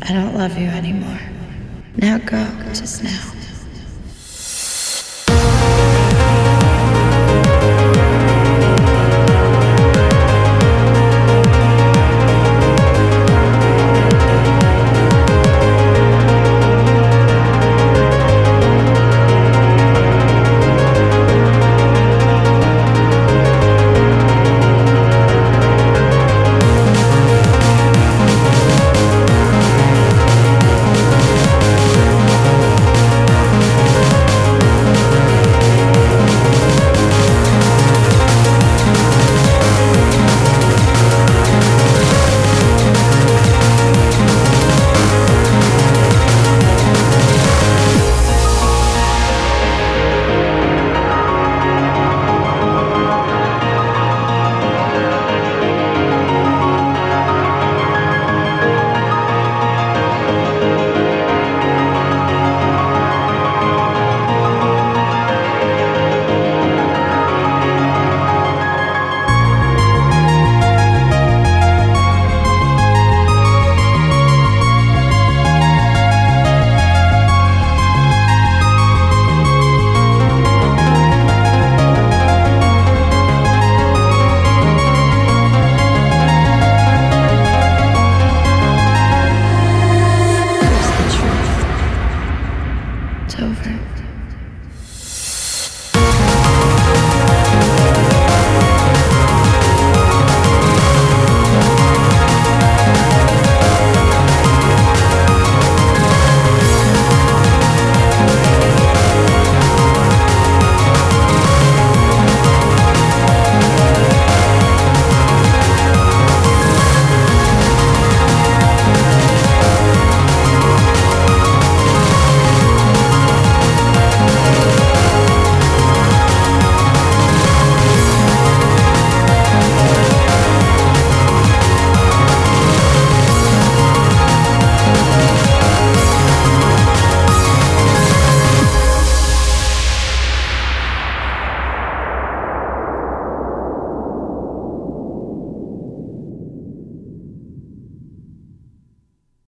I don't love you anymore. Now go, just now.